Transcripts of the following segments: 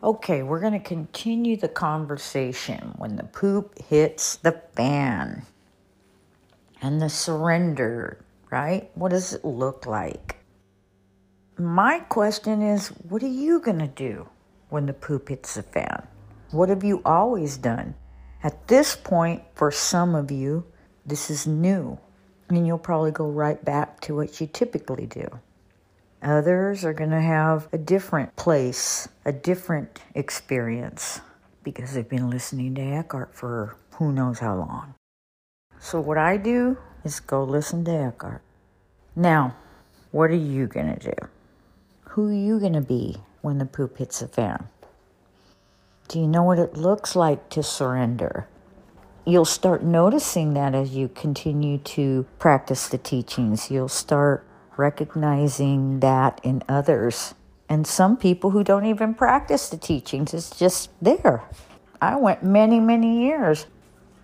Okay, we're going to continue the conversation when the poop hits the fan and the surrender, right? What does it look like? My question is what are you going to do when the poop hits the fan? What have you always done? At this point, for some of you, this is new, and you'll probably go right back to what you typically do. Others are going to have a different place, a different experience because they've been listening to Eckhart for who knows how long. So, what I do is go listen to Eckhart. Now, what are you going to do? Who are you going to be when the poop hits the fan? Do you know what it looks like to surrender? You'll start noticing that as you continue to practice the teachings. You'll start recognizing that in others. And some people who don't even practice the teachings, it's just there. I went many, many years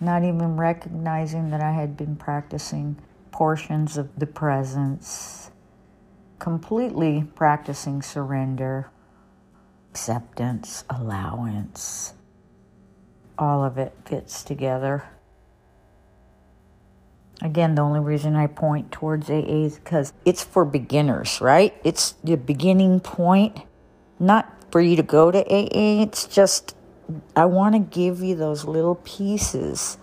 not even recognizing that I had been practicing portions of the presence, completely practicing surrender, acceptance, allowance. All of it fits together. Again, the only reason I point towards AA is because it's for beginners, right? It's the beginning point, not for you to go to AA. It's just, I want to give you those little pieces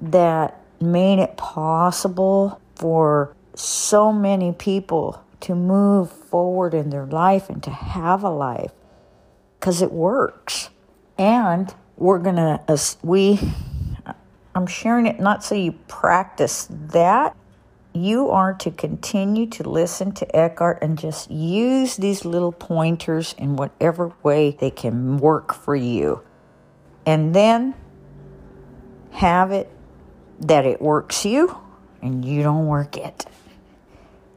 that made it possible for so many people to move forward in their life and to have a life because it works. And we're going to, we I'm sharing it not so you practice that. You are to continue to listen to Eckhart and just use these little pointers in whatever way they can work for you. And then have it that it works you and you don't work it.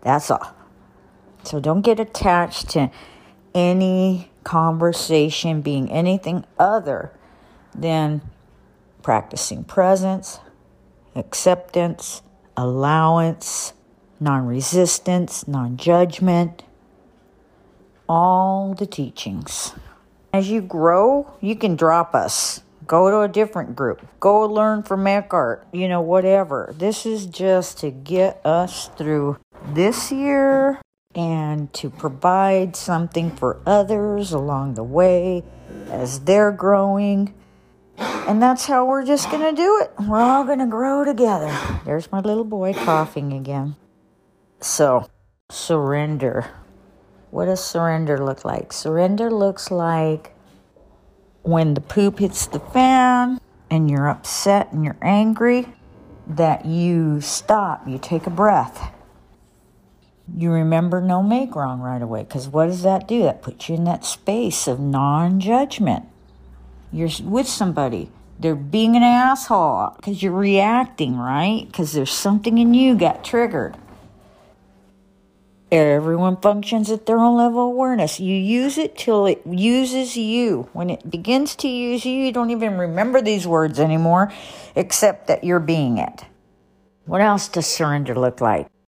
That's all. So don't get attached to any conversation being anything other than practicing presence, acceptance, allowance, non resistance, non judgment, all the teachings. As you grow, you can drop us. Go to a different group. Go learn from Eckhart, you know, whatever. This is just to get us through this year and to provide something for others along the way as they're growing and that's how we're just going to do it. We're all going to grow together. There's my little boy coughing again. So, surrender. What does surrender look like? Surrender looks like when the poop hits the fan and you're upset and you're angry, that you stop, you take a breath. You remember no make wrong right away because what does that do? That puts you in that space of non judgment. You're with somebody. They're being an asshole because you're reacting, right? Because there's something in you got triggered. Everyone functions at their own level of awareness. You use it till it uses you. When it begins to use you, you don't even remember these words anymore, except that you're being it. What else does surrender look like?